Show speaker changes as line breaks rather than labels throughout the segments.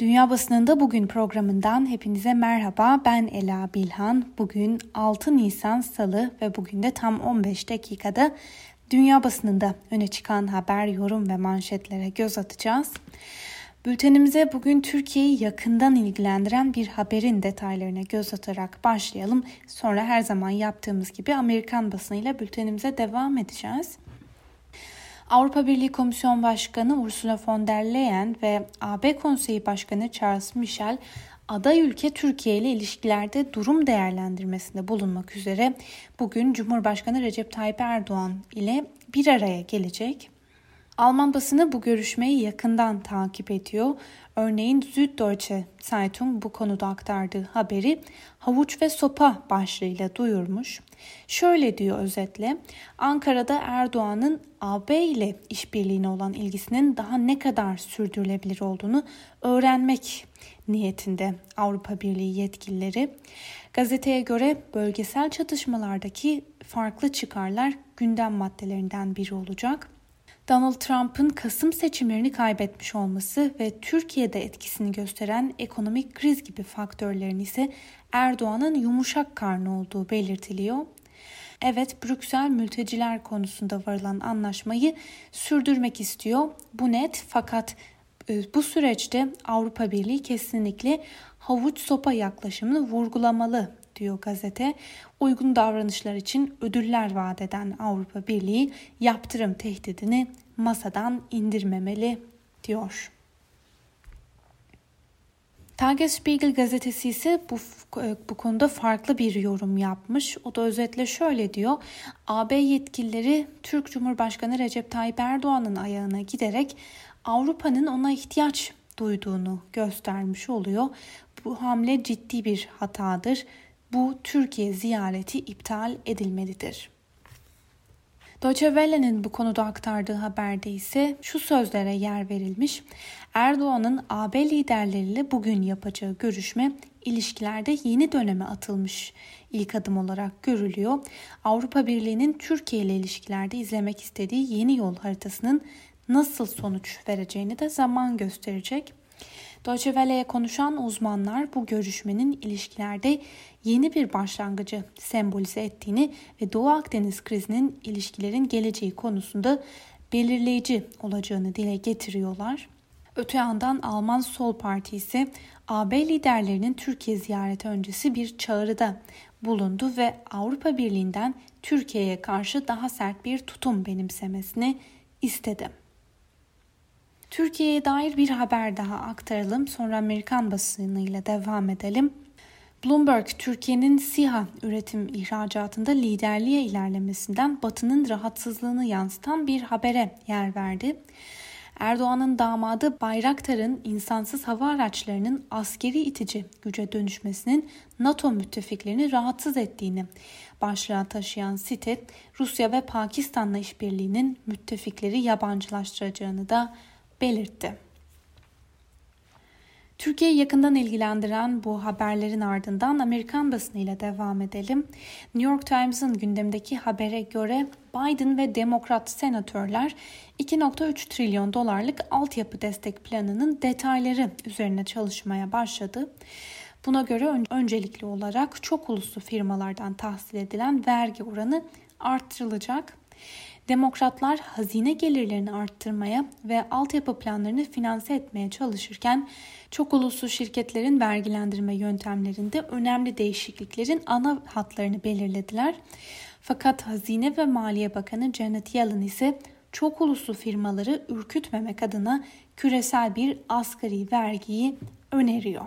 Dünya Basınında Bugün programından hepinize merhaba. Ben Ela Bilhan. Bugün 6 Nisan Salı ve bugün de tam 15 dakikada dünya basınında öne çıkan haber, yorum ve manşetlere göz atacağız. Bültenimize bugün Türkiye'yi yakından ilgilendiren bir haberin detaylarına göz atarak başlayalım. Sonra her zaman yaptığımız gibi Amerikan basınıyla bültenimize devam edeceğiz. Avrupa Birliği Komisyon Başkanı Ursula von der Leyen ve AB Konseyi Başkanı Charles Michel aday ülke Türkiye ile ilişkilerde durum değerlendirmesinde bulunmak üzere bugün Cumhurbaşkanı Recep Tayyip Erdoğan ile bir araya gelecek. Alman basını bu görüşmeyi yakından takip ediyor. Örneğin Süddeutsche Zeitung bu konuda aktardığı haberi havuç ve sopa başlığıyla duyurmuş. Şöyle diyor özetle, Ankara'da Erdoğan'ın AB ile işbirliğine olan ilgisinin daha ne kadar sürdürülebilir olduğunu öğrenmek niyetinde Avrupa Birliği yetkilileri. Gazeteye göre bölgesel çatışmalardaki farklı çıkarlar gündem maddelerinden biri olacak. Donald Trump'ın Kasım seçimlerini kaybetmiş olması ve Türkiye'de etkisini gösteren ekonomik kriz gibi faktörlerin ise Erdoğan'ın yumuşak karnı olduğu belirtiliyor. Evet Brüksel mülteciler konusunda varılan anlaşmayı sürdürmek istiyor. Bu net fakat e, bu süreçte Avrupa Birliği kesinlikle havuç sopa yaklaşımını vurgulamalı diyor gazete. Uygun davranışlar için ödüller vaat eden Avrupa Birliği yaptırım tehdidini masadan indirmemeli diyor. Tagesspiegel gazetesi ise bu, bu konuda farklı bir yorum yapmış. O da özetle şöyle diyor. AB yetkilileri Türk Cumhurbaşkanı Recep Tayyip Erdoğan'ın ayağına giderek Avrupa'nın ona ihtiyaç duyduğunu göstermiş oluyor. Bu hamle ciddi bir hatadır. Bu Türkiye ziyareti iptal edilmelidir. Deutsche Welle'nin bu konuda aktardığı haberde ise şu sözlere yer verilmiş. Erdoğan'ın AB liderleriyle bugün yapacağı görüşme ilişkilerde yeni döneme atılmış ilk adım olarak görülüyor. Avrupa Birliği'nin Türkiye ile ilişkilerde izlemek istediği yeni yol haritasının nasıl sonuç vereceğini de zaman gösterecek. Deutsche Welle'ye konuşan uzmanlar bu görüşmenin ilişkilerde yeni bir başlangıcı sembolize ettiğini ve Doğu Akdeniz krizinin ilişkilerin geleceği konusunda belirleyici olacağını dile getiriyorlar. Öte yandan Alman Sol Partisi AB liderlerinin Türkiye ziyareti öncesi bir çağrıda bulundu ve Avrupa Birliği'nden Türkiye'ye karşı daha sert bir tutum benimsemesini istedi. Türkiye'ye dair bir haber daha aktaralım. Sonra Amerikan basınıyla devam edelim. Bloomberg, Türkiye'nin SİHA üretim ihracatında liderliğe ilerlemesinden Batı'nın rahatsızlığını yansıtan bir habere yer verdi. Erdoğan'ın damadı Bayraktar'ın insansız hava araçlarının askeri itici güce dönüşmesinin NATO müttefiklerini rahatsız ettiğini başlığa taşıyan site, Rusya ve Pakistan'la işbirliğinin müttefikleri yabancılaştıracağını da belirtti. Türkiye'yi yakından ilgilendiren bu haberlerin ardından Amerikan basınıyla devam edelim. New York Times'ın gündemdeki habere göre Biden ve Demokrat senatörler 2.3 trilyon dolarlık altyapı destek planının detayları üzerine çalışmaya başladı. Buna göre öncelikli olarak çok uluslu firmalardan tahsil edilen vergi oranı arttırılacak. Demokratlar hazine gelirlerini arttırmaya ve altyapı planlarını finanse etmeye çalışırken çok uluslu şirketlerin vergilendirme yöntemlerinde önemli değişikliklerin ana hatlarını belirlediler. Fakat Hazine ve Maliye Bakanı Janet Yellen ise çok uluslu firmaları ürkütmemek adına küresel bir asgari vergiyi öneriyor.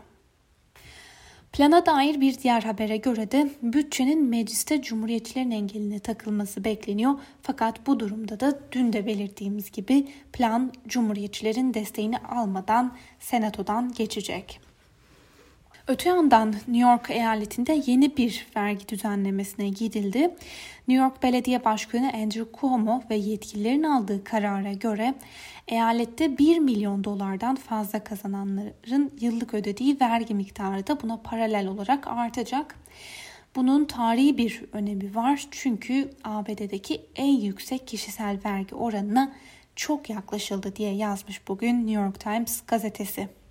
Plana dair bir diğer habere göre de bütçenin mecliste cumhuriyetçilerin engeline takılması bekleniyor. Fakat bu durumda da dün de belirttiğimiz gibi plan cumhuriyetçilerin desteğini almadan senatodan geçecek. Öte yandan New York eyaletinde yeni bir vergi düzenlemesine gidildi. New York Belediye Başkanı Andrew Cuomo ve yetkililerin aldığı karara göre eyalette 1 milyon dolardan fazla kazananların yıllık ödediği vergi miktarı da buna paralel olarak artacak. Bunun tarihi bir önemi var çünkü ABD'deki en yüksek kişisel vergi oranına çok yaklaşıldı diye yazmış bugün New York Times gazetesi.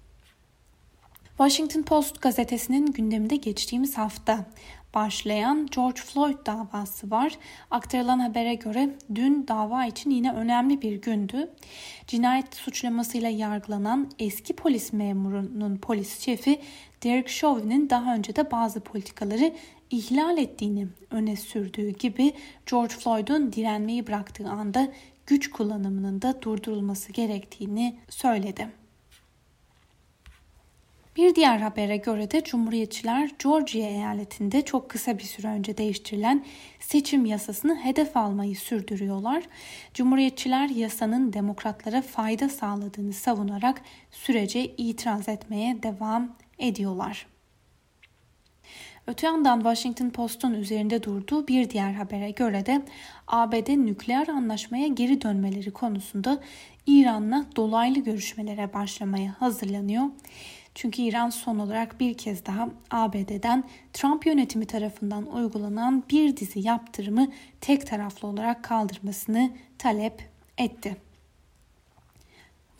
Washington Post gazetesinin gündeminde geçtiğimiz hafta başlayan George Floyd davası var. Aktarılan habere göre dün dava için yine önemli bir gündü. Cinayet suçlamasıyla yargılanan eski polis memurunun polis şefi Derek Chauvin'in daha önce de bazı politikaları ihlal ettiğini öne sürdüğü gibi George Floyd'un direnmeyi bıraktığı anda güç kullanımının da durdurulması gerektiğini söyledi. Bir diğer habere göre de Cumhuriyetçiler Georgia eyaletinde çok kısa bir süre önce değiştirilen seçim yasasını hedef almayı sürdürüyorlar. Cumhuriyetçiler yasanın demokratlara fayda sağladığını savunarak sürece itiraz etmeye devam ediyorlar. Öte yandan Washington Post'un üzerinde durduğu bir diğer habere göre de ABD nükleer anlaşmaya geri dönmeleri konusunda İran'la dolaylı görüşmelere başlamaya hazırlanıyor. Çünkü İran son olarak bir kez daha ABD'den Trump yönetimi tarafından uygulanan bir dizi yaptırımı tek taraflı olarak kaldırmasını talep etti.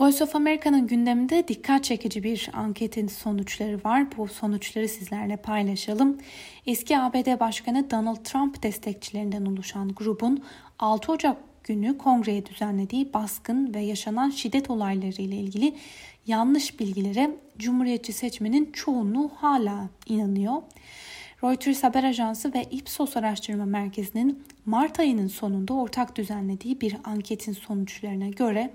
Voice of America'nın gündeminde dikkat çekici bir anketin sonuçları var. Bu sonuçları sizlerle paylaşalım. Eski ABD Başkanı Donald Trump destekçilerinden oluşan grubun 6 Ocak günü kongreye düzenlediği baskın ve yaşanan şiddet olayları ile ilgili yanlış bilgilere Cumhuriyetçi seçmenin çoğunluğu hala inanıyor. Reuters haber ajansı ve Ipsos araştırma merkezinin Mart ayının sonunda ortak düzenlediği bir anketin sonuçlarına göre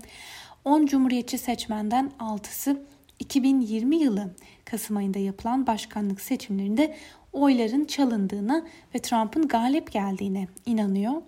10 Cumhuriyetçi seçmenden 6'sı 2020 yılı Kasım ayında yapılan başkanlık seçimlerinde oyların çalındığına ve Trump'ın galip geldiğine inanıyor.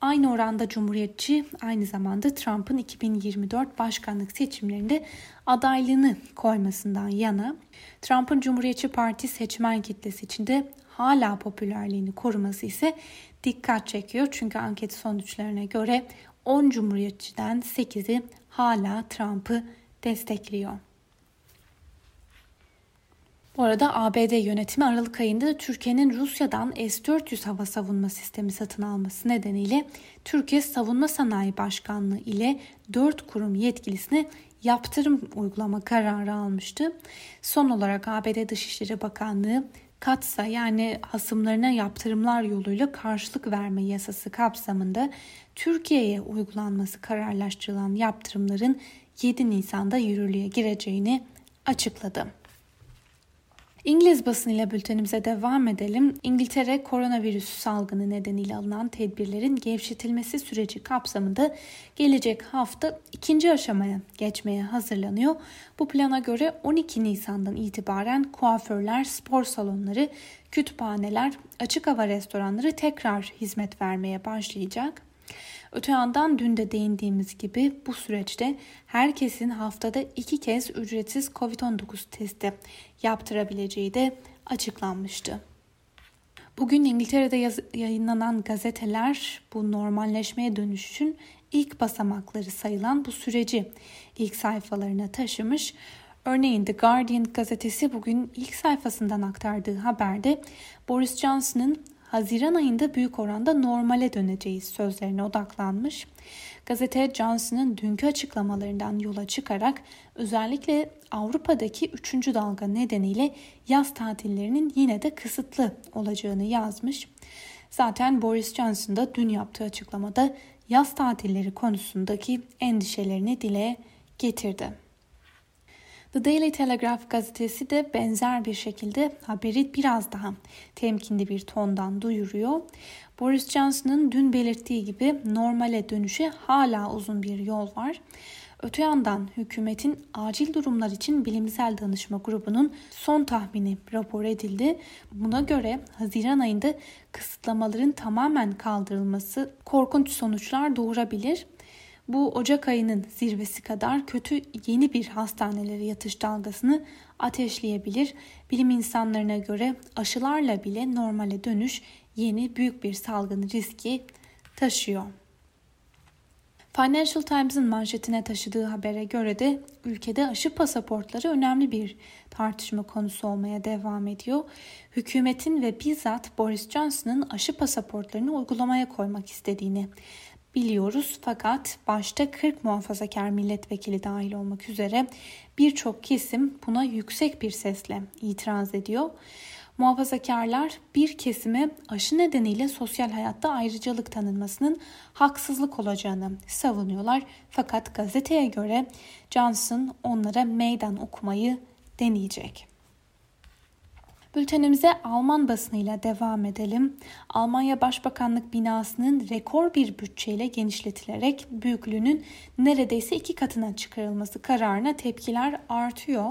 Aynı oranda Cumhuriyetçi aynı zamanda Trump'ın 2024 başkanlık seçimlerinde adaylığını koymasından yana. Trump'ın Cumhuriyetçi Parti seçmen kitlesi içinde hala popülerliğini koruması ise dikkat çekiyor. Çünkü anket sonuçlarına göre 10 Cumhuriyetçiden 8'i hala Trump'ı destekliyor. Bu arada ABD yönetimi Aralık ayında Türkiye'nin Rusya'dan S-400 hava savunma sistemi satın alması nedeniyle Türkiye Savunma Sanayi Başkanlığı ile 4 kurum yetkilisine yaptırım uygulama kararı almıştı. Son olarak ABD Dışişleri Bakanlığı katsa yani hasımlarına yaptırımlar yoluyla karşılık verme yasası kapsamında Türkiye'ye uygulanması kararlaştırılan yaptırımların 7 Nisan'da yürürlüğe gireceğini açıkladı. İngiliz basınıyla bültenimize devam edelim. İngiltere koronavirüs salgını nedeniyle alınan tedbirlerin gevşetilmesi süreci kapsamında gelecek hafta ikinci aşamaya geçmeye hazırlanıyor. Bu plana göre 12 Nisan'dan itibaren kuaförler, spor salonları, kütüphaneler, açık hava restoranları tekrar hizmet vermeye başlayacak. Öte yandan dün de değindiğimiz gibi bu süreçte herkesin haftada iki kez ücretsiz COVID-19 testi yaptırabileceği de açıklanmıştı. Bugün İngiltere'de yaz- yayınlanan gazeteler bu normalleşmeye dönüşün ilk basamakları sayılan bu süreci ilk sayfalarına taşımış. Örneğin The Guardian gazetesi bugün ilk sayfasından aktardığı haberde Boris Johnson'ın Haziran ayında büyük oranda normale döneceğiz sözlerine odaklanmış. Gazete Johnson'ın dünkü açıklamalarından yola çıkarak özellikle Avrupa'daki 3. dalga nedeniyle yaz tatillerinin yine de kısıtlı olacağını yazmış. Zaten Boris Johnson da dün yaptığı açıklamada yaz tatilleri konusundaki endişelerini dile getirdi. The Daily Telegraph gazetesi de benzer bir şekilde haberi biraz daha temkinli bir tondan duyuruyor. Boris Johnson'ın dün belirttiği gibi normale dönüşe hala uzun bir yol var. Öte yandan hükümetin acil durumlar için bilimsel danışma grubunun son tahmini rapor edildi. Buna göre Haziran ayında kısıtlamaların tamamen kaldırılması korkunç sonuçlar doğurabilir bu Ocak ayının zirvesi kadar kötü yeni bir hastanelere yatış dalgasını ateşleyebilir. Bilim insanlarına göre aşılarla bile normale dönüş yeni büyük bir salgın riski taşıyor. Financial Times'ın manşetine taşıdığı habere göre de ülkede aşı pasaportları önemli bir tartışma konusu olmaya devam ediyor. Hükümetin ve bizzat Boris Johnson'ın aşı pasaportlarını uygulamaya koymak istediğini biliyoruz. Fakat başta 40 muhafazakar milletvekili dahil olmak üzere birçok kesim buna yüksek bir sesle itiraz ediyor. Muhafazakarlar bir kesime aşı nedeniyle sosyal hayatta ayrıcalık tanınmasının haksızlık olacağını savunuyorlar. Fakat gazeteye göre Johnson onlara meydan okumayı deneyecek. Bültenimize Alman basınıyla devam edelim. Almanya Başbakanlık binasının rekor bir bütçeyle genişletilerek büyüklüğünün neredeyse iki katına çıkarılması kararına tepkiler artıyor.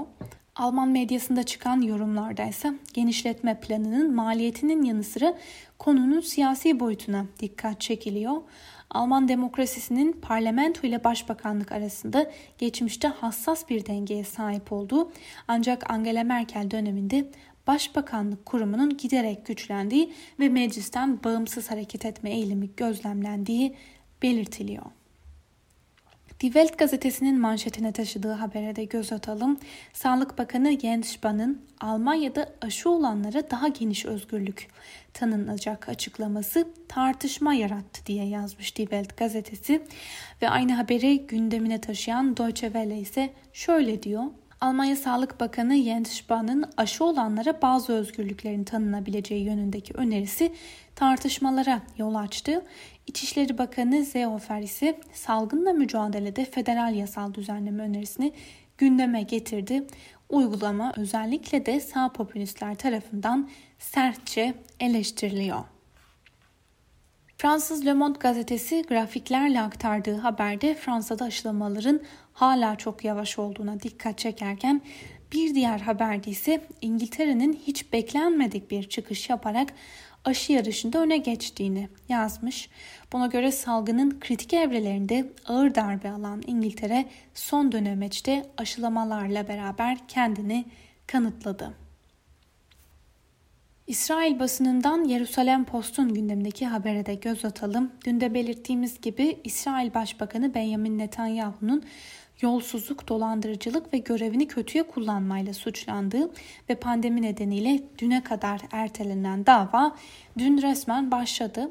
Alman medyasında çıkan yorumlarda ise genişletme planının maliyetinin yanı sıra konunun siyasi boyutuna dikkat çekiliyor. Alman demokrasisinin parlamento ile başbakanlık arasında geçmişte hassas bir dengeye sahip olduğu ancak Angela Merkel döneminde başbakanlık kurumunun giderek güçlendiği ve meclisten bağımsız hareket etme eğilimi gözlemlendiği belirtiliyor. Die Welt gazetesinin manşetine taşıdığı habere de göz atalım. Sağlık Bakanı Jens Spahn'ın Almanya'da aşı olanlara daha geniş özgürlük tanınacak açıklaması tartışma yarattı diye yazmış Die Welt gazetesi ve aynı haberi gündemine taşıyan Deutsche Welle ise şöyle diyor. Almanya Sağlık Bakanı Jens Spahn'ın aşı olanlara bazı özgürlüklerin tanınabileceği yönündeki önerisi tartışmalara yol açtı. İçişleri Bakanı Seehofer ise salgınla mücadelede federal yasal düzenleme önerisini gündeme getirdi. Uygulama özellikle de sağ popülistler tarafından sertçe eleştiriliyor. Fransız Le Monde gazetesi grafiklerle aktardığı haberde Fransa'da aşılamaların hala çok yavaş olduğuna dikkat çekerken bir diğer haberde ise İngiltere'nin hiç beklenmedik bir çıkış yaparak aşı yarışında öne geçtiğini yazmış. Buna göre salgının kritik evrelerinde ağır darbe alan İngiltere son dönemeçte aşılamalarla beraber kendini kanıtladı. İsrail basınından Yerusalem Post'un gündemdeki habere de göz atalım. Dün de belirttiğimiz gibi İsrail Başbakanı Benjamin Netanyahu'nun yolsuzluk, dolandırıcılık ve görevini kötüye kullanmayla suçlandığı ve pandemi nedeniyle düne kadar ertelenen dava dün resmen başladı.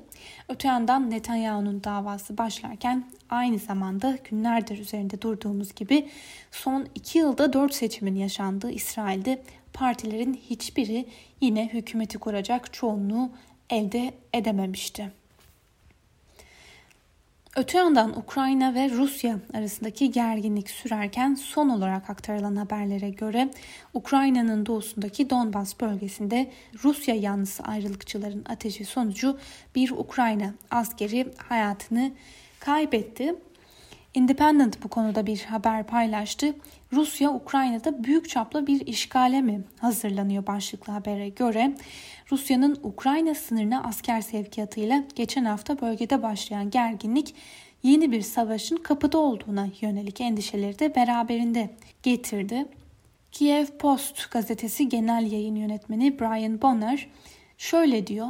Öte yandan Netanyahu'nun davası başlarken aynı zamanda günlerdir üzerinde durduğumuz gibi son iki yılda dört seçimin yaşandığı İsrail'de partilerin hiçbiri yine hükümeti kuracak çoğunluğu elde edememişti. Öte yandan Ukrayna ve Rusya arasındaki gerginlik sürerken son olarak aktarılan haberlere göre Ukrayna'nın doğusundaki Donbas bölgesinde Rusya yanlısı ayrılıkçıların ateşi sonucu bir Ukrayna askeri hayatını kaybetti. Independent bu konuda bir haber paylaştı. Rusya Ukrayna'da büyük çaplı bir işgale mi hazırlanıyor başlıklı habere göre. Rusya'nın Ukrayna sınırına asker sevkiyatıyla geçen hafta bölgede başlayan gerginlik yeni bir savaşın kapıda olduğuna yönelik endişeleri de beraberinde getirdi. Kiev Post gazetesi genel yayın yönetmeni Brian Bonner şöyle diyor.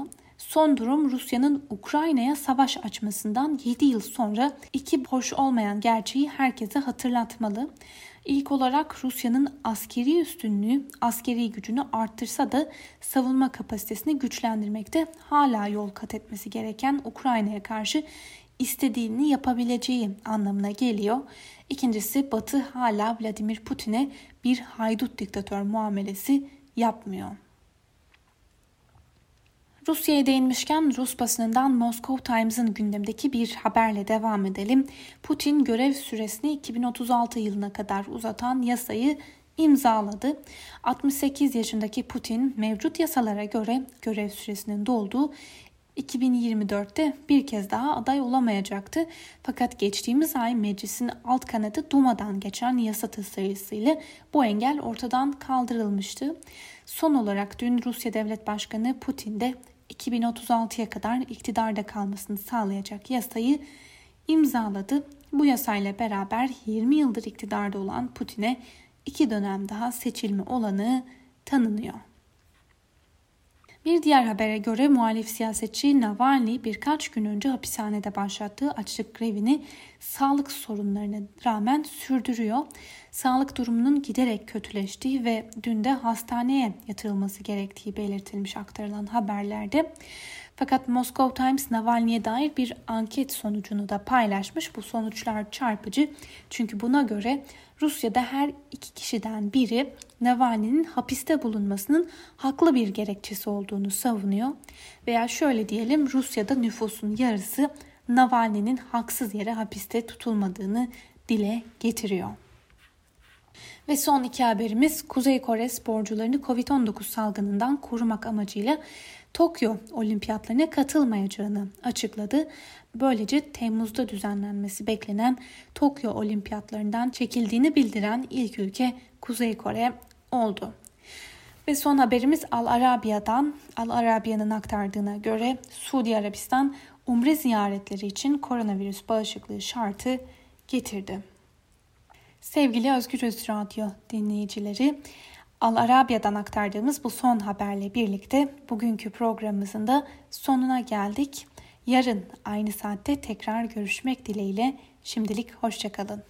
Son durum Rusya'nın Ukrayna'ya savaş açmasından 7 yıl sonra iki hoş olmayan gerçeği herkese hatırlatmalı. İlk olarak Rusya'nın askeri üstünlüğü, askeri gücünü arttırsa da savunma kapasitesini güçlendirmekte hala yol kat etmesi gereken Ukrayna'ya karşı istediğini yapabileceği anlamına geliyor. İkincisi Batı hala Vladimir Putin'e bir haydut diktatör muamelesi yapmıyor. Rusya'ya değinmişken Rus basınından Moscow Times'ın gündemdeki bir haberle devam edelim. Putin görev süresini 2036 yılına kadar uzatan yasayı imzaladı. 68 yaşındaki Putin mevcut yasalara göre görev süresinin dolduğu 2024'te bir kez daha aday olamayacaktı. Fakat geçtiğimiz ay meclisin alt kanadı Duma'dan geçen yasa tasarısıyla bu engel ortadan kaldırılmıştı. Son olarak dün Rusya Devlet Başkanı Putin de 2036'ya kadar iktidarda kalmasını sağlayacak yasayı imzaladı. Bu yasayla beraber 20 yıldır iktidarda olan Putin'e iki dönem daha seçilme olanı tanınıyor. Bir diğer habere göre muhalif siyasetçi Navalny birkaç gün önce hapishanede başlattığı açlık grevini sağlık sorunlarına rağmen sürdürüyor. Sağlık durumunun giderek kötüleştiği ve dün de hastaneye yatırılması gerektiği belirtilmiş aktarılan haberlerde. Fakat Moscow Times Navalny'e dair bir anket sonucunu da paylaşmış. Bu sonuçlar çarpıcı çünkü buna göre Rusya'da her iki kişiden biri Navalny'nin hapiste bulunmasının haklı bir gerekçesi olduğunu savunuyor. Veya şöyle diyelim Rusya'da nüfusun yarısı Navalny'nin haksız yere hapiste tutulmadığını dile getiriyor. Ve son iki haberimiz Kuzey Kore sporcularını Covid-19 salgınından korumak amacıyla Tokyo olimpiyatlarına katılmayacağını açıkladı. Böylece Temmuz'da düzenlenmesi beklenen Tokyo olimpiyatlarından çekildiğini bildiren ilk ülke Kuzey Kore oldu. Ve son haberimiz Al Arabiya'dan. Al Arabiya'nın aktardığına göre Suudi Arabistan umre ziyaretleri için koronavirüs bağışıklığı şartı getirdi. Sevgili Özgür Öz Radyo dinleyicileri, Al Arabiya'dan aktardığımız bu son haberle birlikte bugünkü programımızın da sonuna geldik. Yarın aynı saatte tekrar görüşmek dileğiyle şimdilik hoşçakalın.